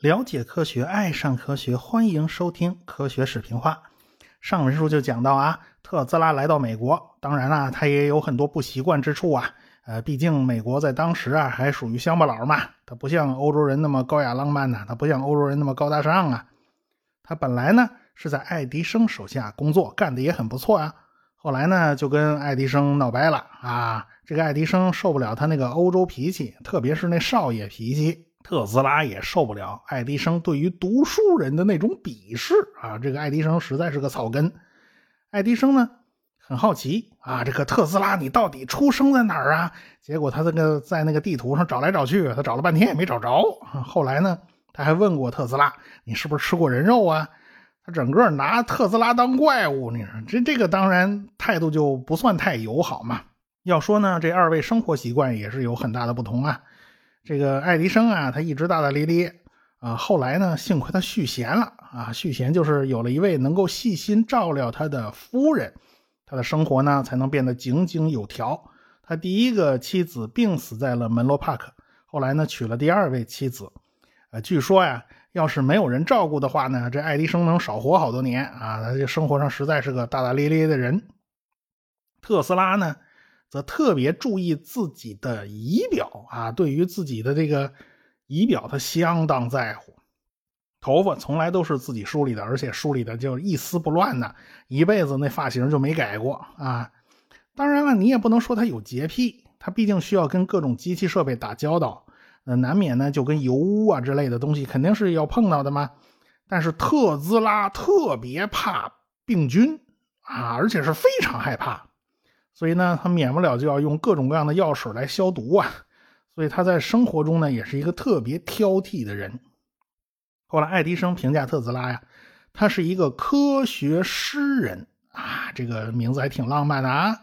了解科学，爱上科学，欢迎收听科学视频化。上文书就讲到啊，特斯拉来到美国，当然啦，他也有很多不习惯之处啊。呃，毕竟美国在当时啊，还属于乡巴佬嘛，他不像欧洲人那么高雅浪漫呐，他不像欧洲人那么高大上啊。他本来呢是在爱迪生手下工作，干的也很不错啊。后来呢就跟爱迪生闹掰了啊，这个爱迪生受不了他那个欧洲脾气，特别是那少爷脾气。特斯拉也受不了爱迪生对于读书人的那种鄙视啊！这个爱迪生实在是个草根。爱迪生呢很好奇啊，这个特斯拉你到底出生在哪儿啊？结果他这个在那个地图上找来找去，他找了半天也没找着。后来呢，他还问过特斯拉，你是不是吃过人肉啊？他整个拿特斯拉当怪物，你说这这个当然态度就不算太友好嘛。要说呢，这二位生活习惯也是有很大的不同啊。这个爱迪生啊，他一直大大咧咧啊。后来呢，幸亏他续弦了啊，续弦就是有了一位能够细心照料他的夫人，他的生活呢才能变得井井有条。他第一个妻子病死在了门罗帕克，后来呢娶了第二位妻子。呃，据说呀，要是没有人照顾的话呢，这爱迪生能少活好多年啊。他这生活上实在是个大大咧咧的人。特斯拉呢？则特别注意自己的仪表啊，对于自己的这个仪表，他相当在乎。头发从来都是自己梳理的，而且梳理的就一丝不乱的，一辈子那发型就没改过啊。当然了，你也不能说他有洁癖，他毕竟需要跟各种机器设备打交道，呃，难免呢就跟油污啊之类的东西肯定是要碰到的嘛。但是特斯拉特别怕病菌啊，而且是非常害怕。所以呢，他免不了就要用各种各样的药水来消毒啊。所以他在生活中呢，也是一个特别挑剔的人。后来，爱迪生评价特斯拉呀，他是一个科学诗人啊，这个名字还挺浪漫的啊。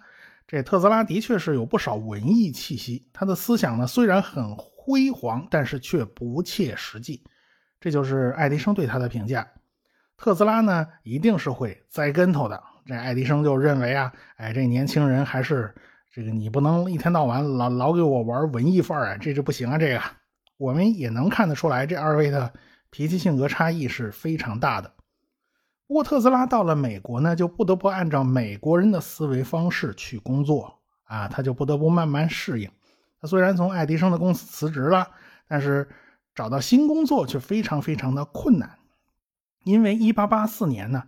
这特斯拉的确是有不少文艺气息，他的思想呢虽然很辉煌，但是却不切实际。这就是爱迪生对他的评价。特斯拉呢，一定是会栽跟头的。这爱迪生就认为啊，哎，这年轻人还是这个，你不能一天到晚老老给我玩文艺范儿啊，这就不行啊。这个我们也能看得出来，这二位的脾气性格差异是非常大的。不过特斯拉到了美国呢，就不得不按照美国人的思维方式去工作啊，他就不得不慢慢适应。他虽然从爱迪生的公司辞职了，但是找到新工作却非常非常的困难，因为一八八四年呢。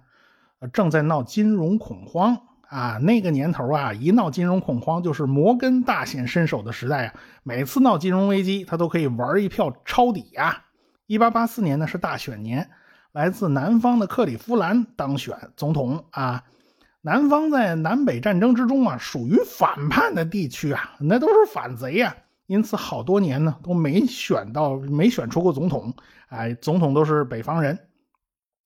正在闹金融恐慌啊！那个年头啊，一闹金融恐慌就是摩根大显身手的时代啊。每次闹金融危机，他都可以玩一票抄底啊。一八八四年呢是大选年，来自南方的克利夫兰当选总统啊。南方在南北战争之中啊，属于反叛的地区啊，那都是反贼呀。因此好多年呢都没选到，没选出过总统。哎，总统都是北方人。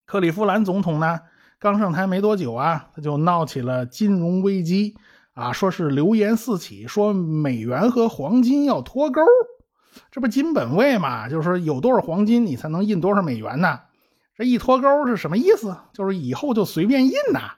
克利夫兰总统呢？刚上台没多久啊，他就闹起了金融危机啊，说是流言四起，说美元和黄金要脱钩，这不金本位嘛？就是说有多少黄金，你才能印多少美元呢？这一脱钩是什么意思？就是以后就随便印呐？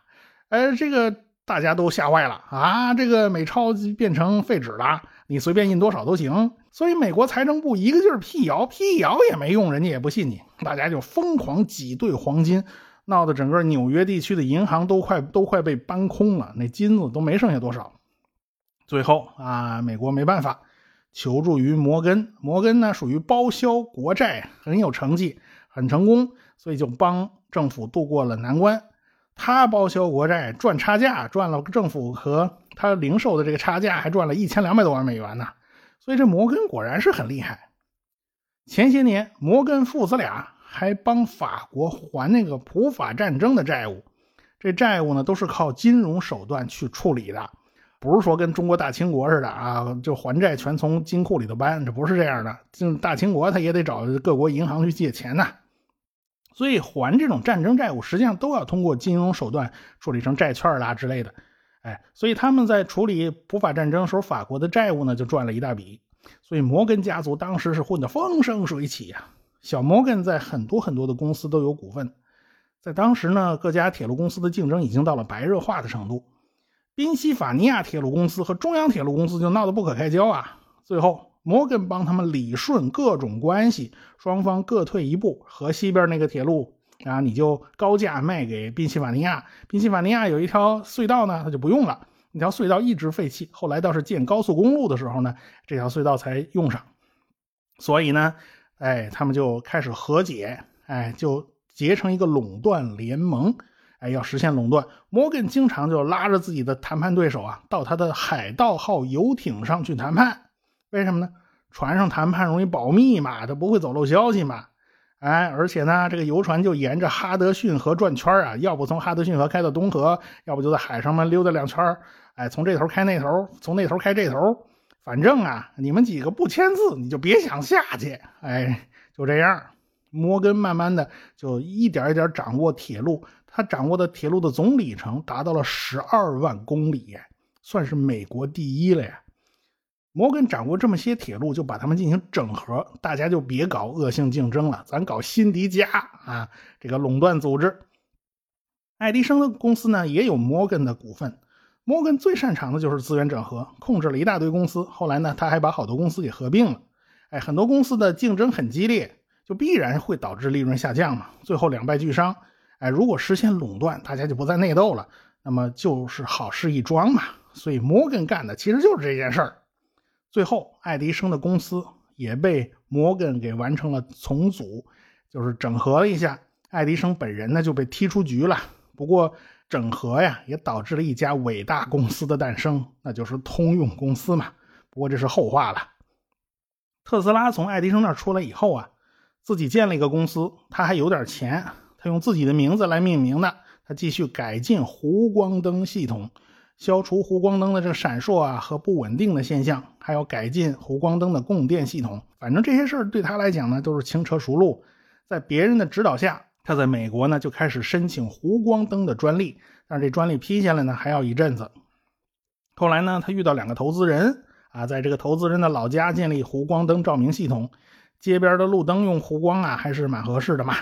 哎，这个大家都吓坏了啊！这个美钞变成废纸了，你随便印多少都行。所以美国财政部一个劲儿辟谣，辟谣也没用，人家也不信你，大家就疯狂挤兑黄金。闹得整个纽约地区的银行都快都快被搬空了，那金子都没剩下多少。最后啊，美国没办法，求助于摩根。摩根呢属于包销国债，很有成绩，很成功，所以就帮政府渡过了难关。他包销国债赚差价，赚了政府和他零售的这个差价，还赚了一千两百多万美元呢。所以这摩根果然是很厉害。前些年，摩根父子俩。还帮法国还那个普法战争的债务，这债务呢都是靠金融手段去处理的，不是说跟中国大清国似的啊，就还债全从金库里头搬，这不是这样的。就大清国他也得找各国银行去借钱呐，所以还这种战争债务实际上都要通过金融手段处理成债券啦之类的。哎，所以他们在处理普法战争时候，法国的债务呢就赚了一大笔，所以摩根家族当时是混得风生水起呀。小摩根在很多很多的公司都有股份，在当时呢，各家铁路公司的竞争已经到了白热化的程度。宾夕法尼亚铁路公司和中央铁路公司就闹得不可开交啊。最后，摩根帮他们理顺各种关系，双方各退一步，和西边那个铁路啊，你就高价卖给宾夕法尼亚。宾夕法尼亚有一条隧道呢，他就不用了，那条隧道一直废弃。后来倒是建高速公路的时候呢，这条隧道才用上。所以呢，哎，他们就开始和解，哎，就结成一个垄断联盟。哎，要实现垄断，摩根经常就拉着自己的谈判对手啊，到他的海盗号游艇上去谈判。为什么呢？船上谈判容易保密嘛，他不会走漏消息嘛。哎，而且呢，这个游船就沿着哈德逊河转圈啊，要不从哈德逊河开到东河，要不就在海上面溜达两圈哎，从这头开那头，从那头开这头，反正啊，你们几个不签字，你就别想下去。哎，就这样，摩根慢慢的就一点一点掌握铁路。他掌握的铁路的总里程达到了十二万公里，算是美国第一了呀。摩根掌握这么些铁路，就把它们进行整合，大家就别搞恶性竞争了，咱搞辛迪加啊，这个垄断组织。爱迪生的公司呢也有摩根的股份，摩根最擅长的就是资源整合，控制了一大堆公司。后来呢，他还把好多公司给合并了。哎，很多公司的竞争很激烈，就必然会导致利润下降嘛，最后两败俱伤。哎，如果实现垄断，大家就不再内斗了，那么就是好事一桩嘛。所以摩根干的其实就是这件事儿。最后，爱迪生的公司也被摩根给完成了重组，就是整合了一下。爱迪生本人呢就被踢出局了。不过，整合呀也导致了一家伟大公司的诞生，那就是通用公司嘛。不过这是后话了。特斯拉从爱迪生那出来以后啊，自己建了一个公司，他还有点钱。他用自己的名字来命名的。他继续改进弧光灯系统，消除弧光灯的这个闪烁啊和不稳定的现象，还要改进弧光灯的供电系统。反正这些事儿对他来讲呢，都是轻车熟路。在别人的指导下，他在美国呢就开始申请弧光灯的专利。但是这专利批下来呢，还要一阵子。后来呢，他遇到两个投资人啊，在这个投资人的老家建立弧光灯照明系统，街边的路灯用弧光啊，还是蛮合适的嘛。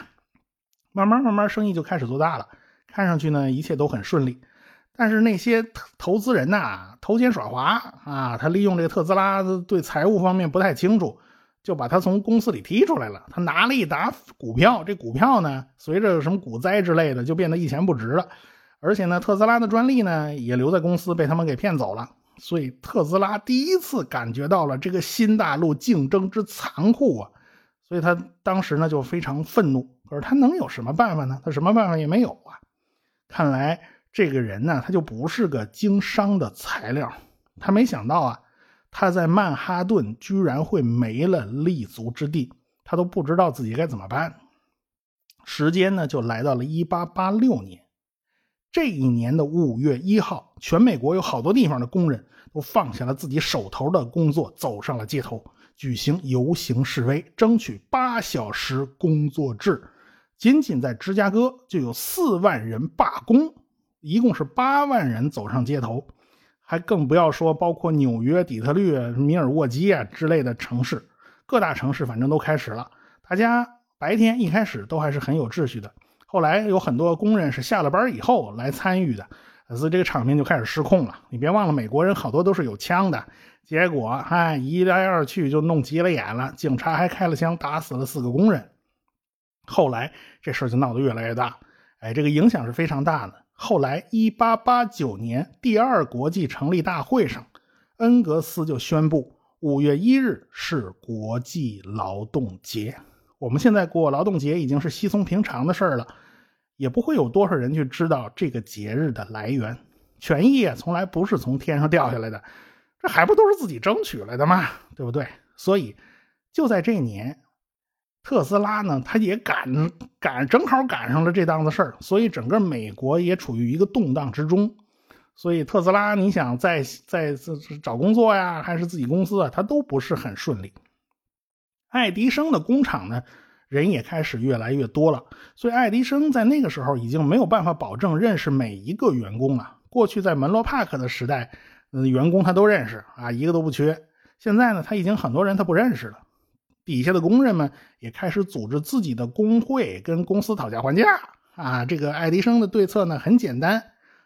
慢慢慢慢，生意就开始做大了。看上去呢，一切都很顺利。但是那些投资人呐，投钱耍滑啊，他利用这个特斯拉对财务方面不太清楚，就把他从公司里踢出来了。他拿了一沓股票，这股票呢，随着什么股灾之类的，就变得一钱不值了。而且呢，特斯拉的专利呢，也留在公司，被他们给骗走了。所以特斯拉第一次感觉到了这个新大陆竞争之残酷啊！所以他当时呢，就非常愤怒。可是他能有什么办法呢？他什么办法也没有啊！看来这个人呢，他就不是个经商的材料。他没想到啊，他在曼哈顿居然会没了立足之地，他都不知道自己该怎么办。时间呢，就来到了1886年。这一年的五月一号，全美国有好多地方的工人都放下了自己手头的工作，走上了街头，举行游行示威，争取八小时工作制。仅仅在芝加哥就有四万人罢工，一共是八万人走上街头，还更不要说包括纽约、底特律、米尔沃基啊之类的城市，各大城市反正都开始了。大家白天一开始都还是很有秩序的，后来有很多工人是下了班以后来参与的，所以这个场面就开始失控了。你别忘了，美国人好多都是有枪的，结果哎一来二去就弄急了眼了，警察还开了枪打死了四个工人。后来这事儿就闹得越来越大，哎，这个影响是非常大的。后来，一八八九年第二国际成立大会上，恩格斯就宣布五月一日是国际劳动节。我们现在过劳动节已经是稀松平常的事儿了，也不会有多少人去知道这个节日的来源。权益啊，从来不是从天上掉下来的，这还不都是自己争取来的吗？对不对？所以，就在这年。特斯拉呢，他也赶赶，正好赶上了这档子事儿，所以整个美国也处于一个动荡之中。所以特斯拉，你想在在找工作呀，还是自己公司啊，他都不是很顺利。爱迪生的工厂呢，人也开始越来越多了，所以爱迪生在那个时候已经没有办法保证认识每一个员工了。过去在门罗帕克的时代，嗯，员工他都认识啊，一个都不缺。现在呢，他已经很多人他不认识了。底下的工人们也开始组织自己的工会，跟公司讨价还价啊。这个爱迪生的对策呢很简单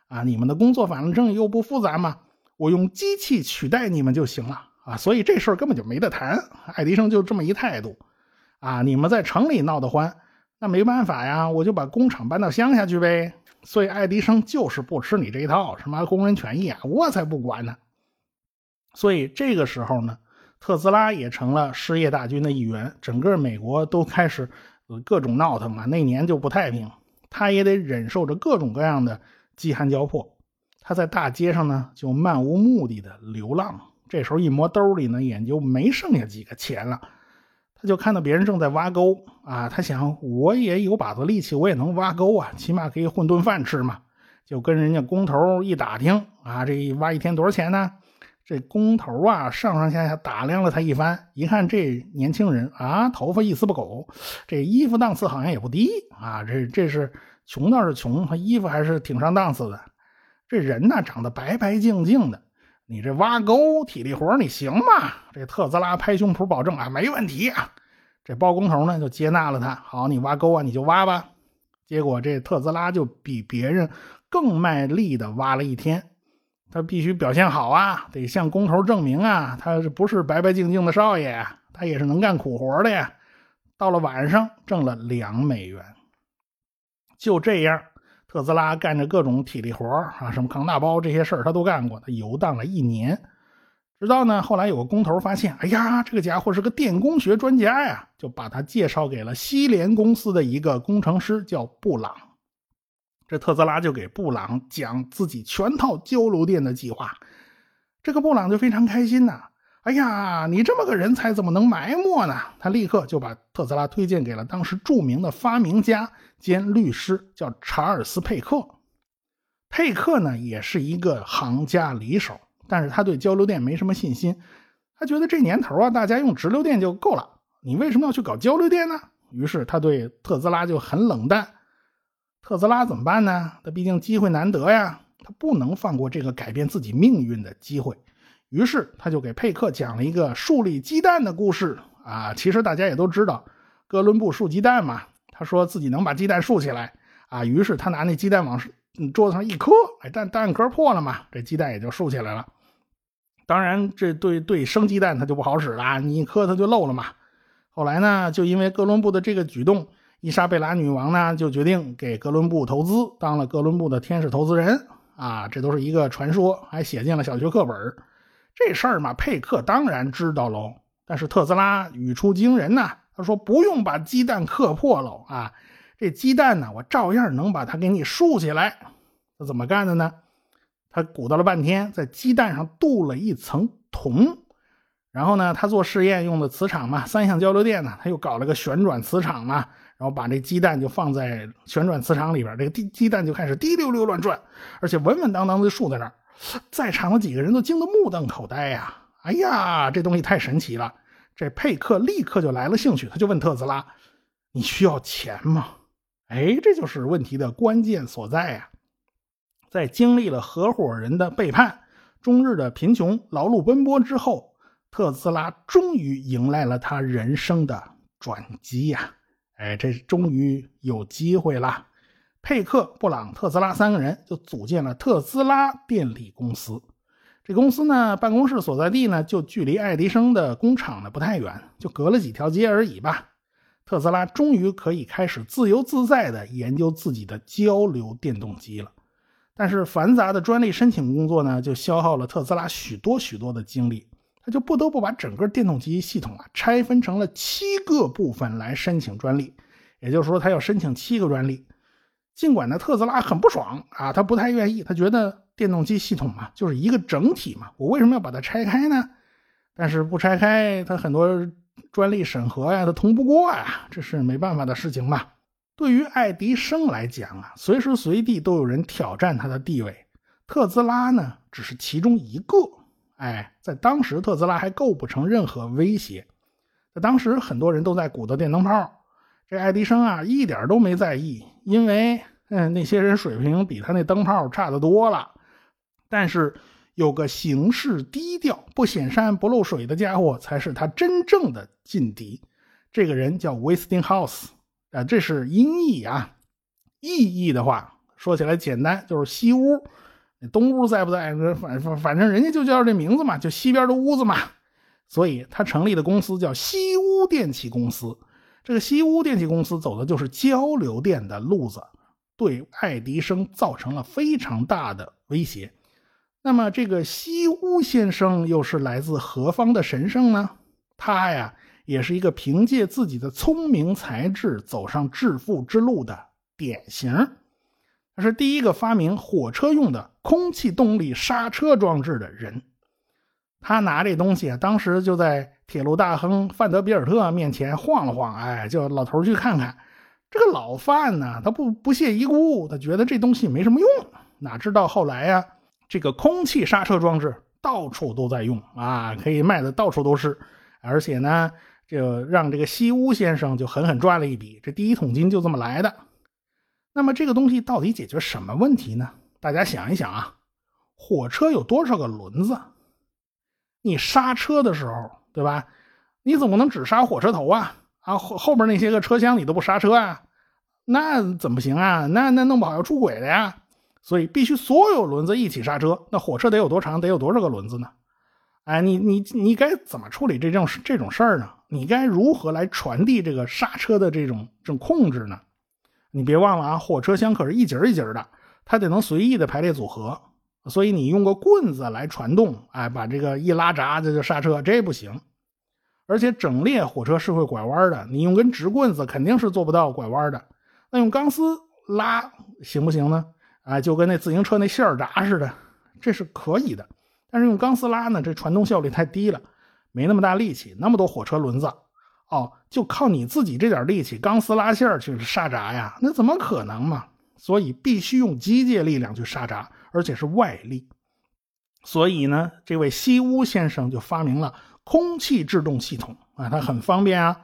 啊，你们的工作反正又不复杂嘛，我用机器取代你们就行了啊，所以这事儿根本就没得谈。爱迪生就这么一态度啊，你们在城里闹得欢，那没办法呀，我就把工厂搬到乡下去呗。所以爱迪生就是不吃你这一套，什么工人权益啊，我才不管呢。所以这个时候呢，特斯拉也成了失业大军的一员，整个美国都开始各种闹腾啊。那年就不太平，他也得忍受着各种各样的饥寒交迫。他在大街上呢，就漫无目的的流浪。这时候一摸兜里呢，也就没剩下几个钱了。他就看到别人正在挖沟啊，他想我也有把子力气，我也能挖沟啊，起码可以混顿饭吃嘛。就跟人家工头一打听啊，这一挖一天多少钱呢？这工头啊，上上下下打量了他一番，一看这年轻人啊，头发一丝不苟，这衣服档次好像也不低啊。这这是穷倒是穷，他衣服还是挺上档次的。这人呢，长得白白净净的，你这挖沟体力活你行吗？这特斯拉拍胸脯保证啊，没问题啊。这包工头呢就接纳了他，好，你挖沟啊，你就挖吧。结果这特斯拉就比别人更卖力的挖了一天。他必须表现好啊，得向工头证明啊，他是不是白白净净的少爷？他也是能干苦活的呀。到了晚上，挣了两美元。就这样，特斯拉干着各种体力活啊，什么扛大包这些事儿他都干过。他游荡了一年，直到呢后来有个工头发现，哎呀，这个家伙是个电工学专家呀，就把他介绍给了西联公司的一个工程师，叫布朗。这特斯拉就给布朗讲自己全套交流电的计划，这个布朗就非常开心呐。哎呀，你这么个人才怎么能埋没呢？他立刻就把特斯拉推荐给了当时著名的发明家兼律师，叫查尔斯·佩克。佩克呢也是一个行家里手，但是他对交流电没什么信心。他觉得这年头啊，大家用直流电就够了，你为什么要去搞交流电呢？于是他对特斯拉就很冷淡。特斯拉怎么办呢？他毕竟机会难得呀，他不能放过这个改变自己命运的机会。于是他就给佩克讲了一个树立鸡蛋的故事啊。其实大家也都知道，哥伦布树鸡蛋嘛。他说自己能把鸡蛋竖起来啊。于是他拿那鸡蛋往桌子上一磕，哎，蛋蛋壳破了嘛，这鸡蛋也就竖起来了。当然，这对对生鸡蛋它就不好使了，你一磕它就漏了嘛。后来呢，就因为哥伦布的这个举动。伊莎贝拉女王呢，就决定给哥伦布投资，当了哥伦布的天使投资人啊，这都是一个传说，还写进了小学课本。这事儿嘛，佩克当然知道喽。但是特斯拉语出惊人呐，他说不用把鸡蛋磕破喽啊，这鸡蛋呢，我照样能把它给你竖起来。他怎么干的呢？他鼓捣了半天，在鸡蛋上镀了一层铜，然后呢，他做试验用的磁场嘛，三相交流电呢，他又搞了个旋转磁场嘛。然后把这鸡蛋就放在旋转磁场里边，这个鸡鸡蛋就开始滴溜溜乱转，而且稳稳当当的竖在那儿。在场的几个人都惊得目瞪口呆呀！哎呀，这东西太神奇了！这佩克立刻就来了兴趣，他就问特斯拉：“你需要钱吗？”哎，这就是问题的关键所在呀！在经历了合伙人的背叛、终日的贫穷劳碌奔波之后，特斯拉终于迎来了他人生的转机呀！哎，这终于有机会了！佩克、布朗、特斯拉三个人就组建了特斯拉电力公司。这公司呢，办公室所在地呢，就距离爱迪生的工厂呢不太远，就隔了几条街而已吧。特斯拉终于可以开始自由自在地研究自己的交流电动机了。但是繁杂的专利申请工作呢，就消耗了特斯拉许多许多的精力。他就不得不把整个电动机系统啊拆分成了七个部分来申请专利，也就是说，他要申请七个专利。尽管呢，特斯拉很不爽啊，他不太愿意，他觉得电动机系统嘛就是一个整体嘛，我为什么要把它拆开呢？但是不拆开，他很多专利审核呀，他通不过呀，这是没办法的事情嘛。对于爱迪生来讲啊，随时随地都有人挑战他的地位，特斯拉呢只是其中一个。哎，在当时，特斯拉还构不成任何威胁。在当时，很多人都在鼓捣电灯泡，这爱迪生啊，一点都没在意，因为嗯，那些人水平比他那灯泡差得多了。但是，有个行事低调、不显山不露水的家伙，才是他真正的劲敌。这个人叫 Westinghouse，啊，这是音译啊，意译的话说起来简单，就是西屋。东屋在不在？反反反正人家就叫这名字嘛，就西边的屋子嘛。所以他成立的公司叫西屋电器公司。这个西屋电器公司走的就是交流电的路子，对爱迪生造成了非常大的威胁。那么这个西屋先生又是来自何方的神圣呢？他呀，也是一个凭借自己的聪明才智走上致富之路的典型。他是第一个发明火车用的空气动力刹车装置的人。他拿这东西啊，当时就在铁路大亨范德比尔特面前晃了晃，哎，叫老头去看看。这个老范呢，他不不屑一顾，他觉得这东西没什么用。哪知道后来呀，这个空气刹车装置到处都在用啊，可以卖的到处都是，而且呢，就让这个西屋先生就狠狠赚了一笔，这第一桶金就这么来的。那么这个东西到底解决什么问题呢？大家想一想啊，火车有多少个轮子？你刹车的时候，对吧？你总不能只刹火车头啊？啊，后后边那些个车厢你都不刹车啊？那怎么行啊？那那弄不好要出轨的呀！所以必须所有轮子一起刹车。那火车得有多长？得有多少个轮子呢？哎，你你你该怎么处理这种这种事儿呢？你该如何来传递这个刹车的这种这种控制呢？你别忘了啊，火车厢可是一节一节的，它得能随意的排列组合，所以你用个棍子来传动，哎，把这个一拉闸这就刹车，这不行。而且整列火车是会拐弯的，你用根直棍子肯定是做不到拐弯的。那用钢丝拉行不行呢？哎，就跟那自行车那线闸似的，这是可以的。但是用钢丝拉呢，这传动效率太低了，没那么大力气，那么多火车轮子。哦，就靠你自己这点力气，钢丝拉线去刹闸呀？那怎么可能嘛？所以必须用机械力量去刹闸，而且是外力。所以呢，这位西屋先生就发明了空气制动系统啊，它很方便啊，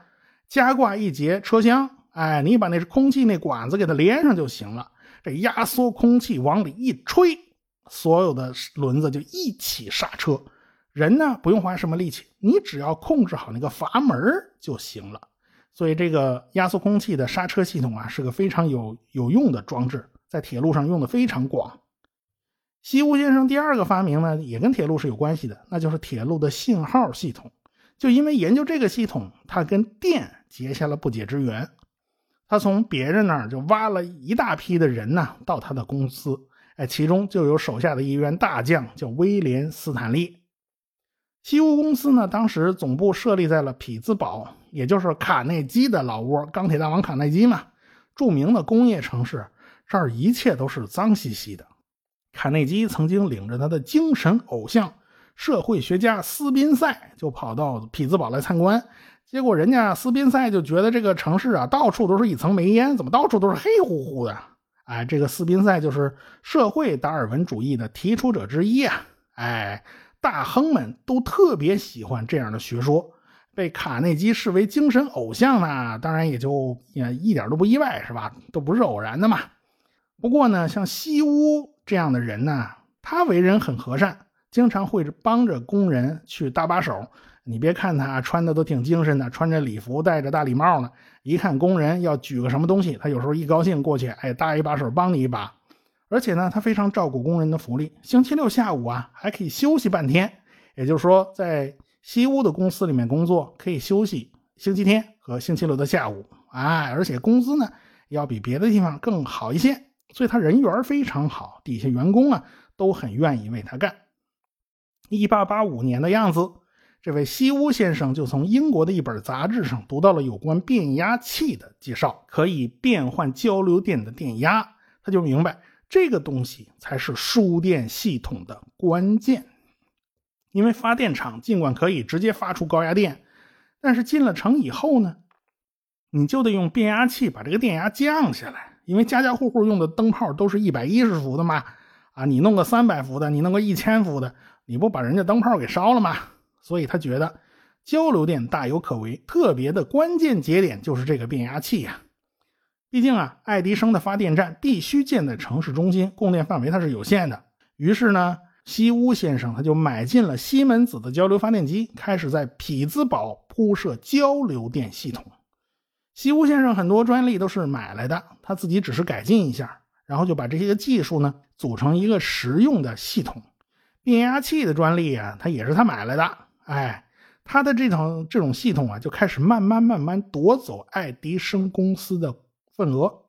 加挂一节车厢，哎，你把那空气那管子给它连上就行了，这压缩空气往里一吹，所有的轮子就一起刹车。人呢不用花什么力气，你只要控制好那个阀门就行了。所以这个压缩空气的刹车系统啊，是个非常有有用的装置，在铁路上用的非常广。西屋先生第二个发明呢，也跟铁路是有关系的，那就是铁路的信号系统。就因为研究这个系统，他跟电结下了不解之缘。他从别人那儿就挖了一大批的人呢，到他的公司，哎，其中就有手下的一员大将，叫威廉斯坦利。西屋公司呢，当时总部设立在了匹兹堡，也就是卡内基的老窝，钢铁大王卡内基嘛，著名的工业城市。这儿一切都是脏兮兮的。卡内基曾经领着他的精神偶像、社会学家斯宾塞，就跑到匹兹堡来参观。结果人家斯宾塞就觉得这个城市啊，到处都是一层煤烟，怎么到处都是黑乎乎的？哎，这个斯宾塞就是社会达尔文主义的提出者之一啊！哎。大亨们都特别喜欢这样的学说，被卡内基视为精神偶像呢，当然也就也一点都不意外，是吧？都不是偶然的嘛。不过呢，像西屋这样的人呢，他为人很和善，经常会帮着工人去搭把手。你别看他穿的都挺精神的，穿着礼服，戴着大礼帽呢，一看工人要举个什么东西，他有时候一高兴过去，哎，搭一把手，帮你一把。而且呢，他非常照顾工人的福利。星期六下午啊，还可以休息半天。也就是说，在西屋的公司里面工作，可以休息星期天和星期六的下午。哎，而且工资呢，要比别的地方更好一些。所以他人缘非常好，底下员工啊都很愿意为他干。一八八五年的样子，这位西屋先生就从英国的一本杂志上读到了有关变压器的介绍，可以变换交流电的电压，他就明白。这个东西才是输电系统的关键，因为发电厂尽管可以直接发出高压电，但是进了城以后呢，你就得用变压器把这个电压降下来。因为家家户户用的灯泡都是一百一十伏的嘛，啊，你弄个三百伏的，你弄个一千伏的，你不把人家灯泡给烧了吗？所以他觉得交流电大有可为，特别的关键节点就是这个变压器呀。毕竟啊，爱迪生的发电站必须建在城市中心，供电范围它是有限的。于是呢，西屋先生他就买进了西门子的交流发电机，开始在匹兹堡铺设交流电系统。西屋先生很多专利都是买来的，他自己只是改进一下。然后就把这些个技术呢组成一个实用的系统。变压器的专利啊，他也是他买来的。哎，他的这种这种系统啊，就开始慢慢慢慢夺走爱迪生公司的份额。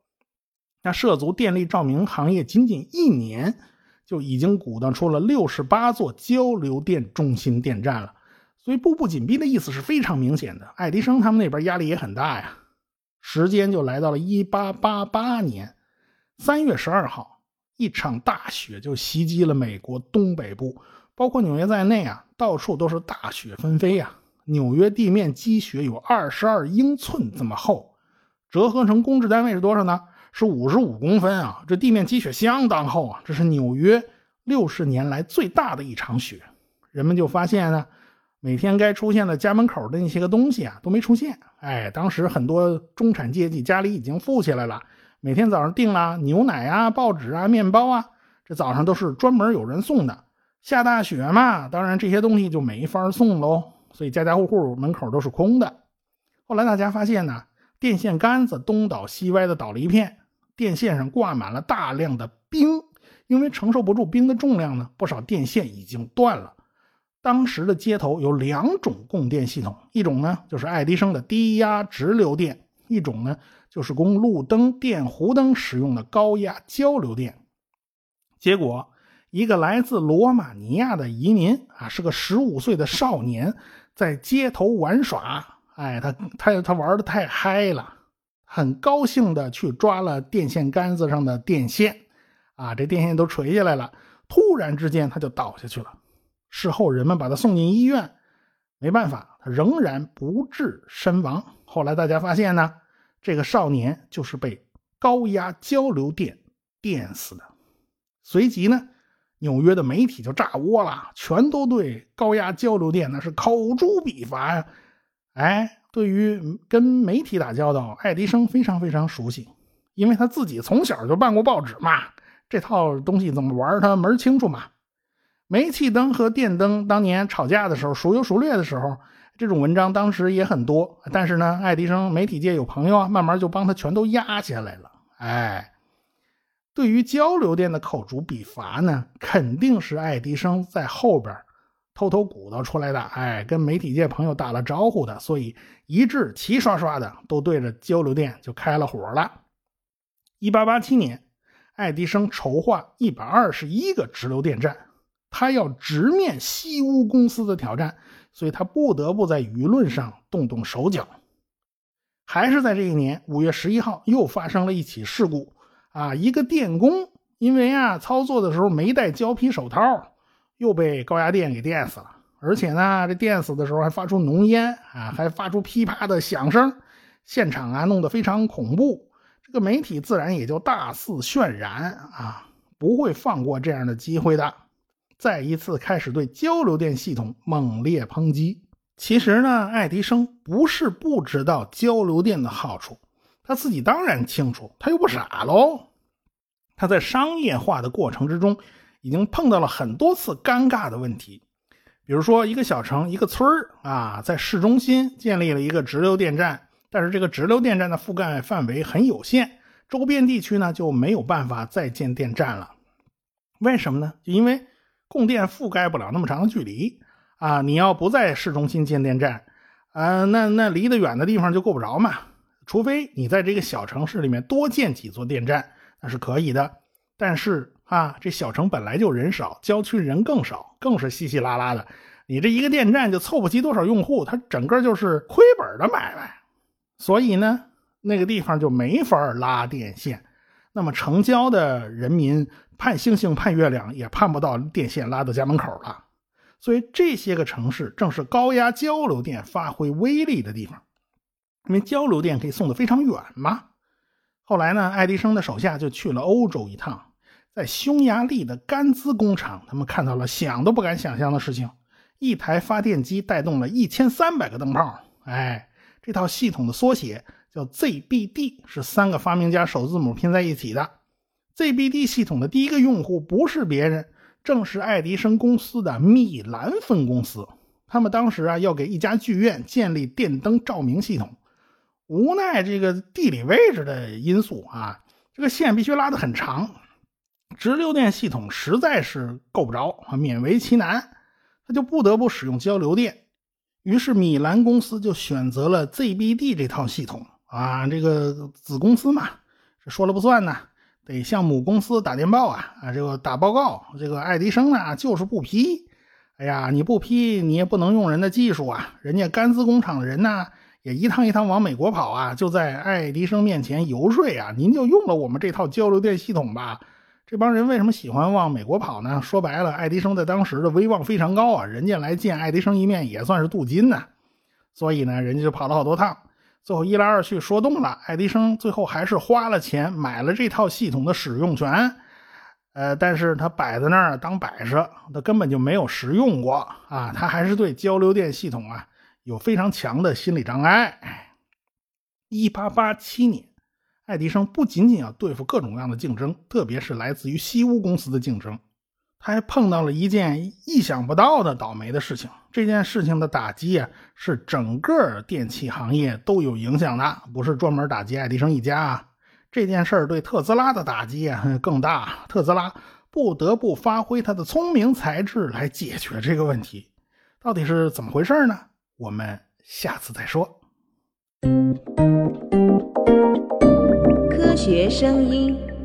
那涉足电力照明行业仅仅一年，就已经鼓捣出了六十八座交流电中心电站了。所以步步紧逼的意思是非常明显的。爱迪生他们那边压力也很大呀。时间就来到了一八八八年三月十二号。一场大雪就袭击了美国东北部，包括纽约在内啊，到处都是大雪纷飞呀。纽约地面积雪有二十二英寸这么厚，折合成公制单位是多少呢？是五十五公分啊！这地面积雪相当厚啊，这是纽约六十年来最大的一场雪。人们就发现呢，每天该出现的家门口的那些个东西啊都没出现。哎，当时很多中产阶级家里已经富起来了。每天早上订了牛奶啊、报纸啊、面包啊，这早上都是专门有人送的。下大雪嘛，当然这些东西就没法送喽，所以家家户户门口都是空的。后来大家发现呢，电线杆子东倒西歪的倒了一片，电线上挂满了大量的冰，因为承受不住冰的重量呢，不少电线已经断了。当时的街头有两种供电系统，一种呢就是爱迪生的低压直流电，一种呢。就是供路灯、电弧灯使用的高压交流电。结果，一个来自罗马尼亚的移民啊，是个十五岁的少年，在街头玩耍。哎，他他他玩的太嗨了，很高兴的去抓了电线杆子上的电线，啊，这电线都垂下来了。突然之间，他就倒下去了。事后，人们把他送进医院，没办法，他仍然不治身亡。后来大家发现呢。这个少年就是被高压交流电电死的。随即呢，纽约的媒体就炸窝了，全都对高压交流电那是口诛笔伐呀。哎，对于跟媒体打交道，爱迪生非常非常熟悉，因为他自己从小就办过报纸嘛，这套东西怎么玩他门清楚嘛。煤气灯和电灯当年吵架的时候，孰优孰劣的时候。这种文章当时也很多，但是呢，爱迪生媒体界有朋友啊，慢慢就帮他全都压下来了。哎，对于交流电的口诛笔伐呢，肯定是爱迪生在后边偷偷鼓捣出来的。哎，跟媒体界朋友打了招呼的，所以一致齐刷刷的都对着交流电就开了火了。一八八七年，爱迪生筹划一百二十一个直流电站，他要直面西屋公司的挑战。所以他不得不在舆论上动动手脚，还是在这一年五月十一号，又发生了一起事故啊！一个电工因为啊操作的时候没戴胶皮手套，又被高压电给电死了。而且呢，这电死的时候还发出浓烟啊，还发出噼啪的响声，现场啊弄得非常恐怖。这个媒体自然也就大肆渲染啊，不会放过这样的机会的。再一次开始对交流电系统猛烈抨击。其实呢，爱迪生不是不知道交流电的好处，他自己当然清楚，他又不傻喽。他在商业化的过程之中，已经碰到了很多次尴尬的问题。比如说，一个小城、一个村儿啊，在市中心建立了一个直流电站，但是这个直流电站的覆盖范围很有限，周边地区呢就没有办法再建电站了。为什么呢？就因为。供电覆盖不了那么长的距离啊！你要不在市中心建电站，啊，那那离得远的地方就够不着嘛。除非你在这个小城市里面多建几座电站，那是可以的。但是啊，这小城本来就人少，郊区人更少，更是稀稀拉拉的。你这一个电站就凑不齐多少用户，它整个就是亏本的买卖。所以呢，那个地方就没法拉电线。那么城郊的人民。盼星星盼月亮也盼不到电线拉到家门口了，所以这些个城市正是高压交流电发挥威力的地方，因为交流电可以送得非常远嘛。后来呢，爱迪生的手下就去了欧洲一趟，在匈牙利的甘孜工厂，他们看到了想都不敢想象的事情：一台发电机带动了一千三百个灯泡。哎，这套系统的缩写叫 ZBD，是三个发明家首字母拼在一起的。ZBD 系统的第一个用户不是别人，正是爱迪生公司的米兰分公司。他们当时啊要给一家剧院建立电灯照明系统，无奈这个地理位置的因素啊，这个线必须拉得很长，直流电系统实在是够不着啊，勉为其难，他就不得不使用交流电。于是米兰公司就选择了 ZBD 这套系统啊，这个子公司嘛，这说了不算呢，得向母公司打电报啊啊，这个打报告。这个爱迪生呢就是不批，哎呀，你不批你也不能用人的技术啊，人家甘孜工厂的人呢也一趟一趟往美国跑啊，就在爱迪生面前游说啊，您就用了我们这套交流电系统吧。这帮人为什么喜欢往美国跑呢？说白了，爱迪生在当时的威望非常高啊，人家来见爱迪生一面也算是镀金呢。所以呢，人家就跑了好多趟，最后一来二去说动了，爱迪生最后还是花了钱买了这套系统的使用权。呃，但是他摆在那儿当摆设，他根本就没有实用过啊，他还是对交流电系统啊有非常强的心理障碍。一八八七年。爱迪生不仅仅要对付各种各样的竞争，特别是来自于西屋公司的竞争，他还碰到了一件意想不到的倒霉的事情。这件事情的打击啊，是整个电器行业都有影响的，不是专门打击爱迪生一家啊。这件事儿对特斯拉的打击啊更大，特斯拉不得不发挥他的聪明才智来解决这个问题。到底是怎么回事呢？我们下次再说。学声音。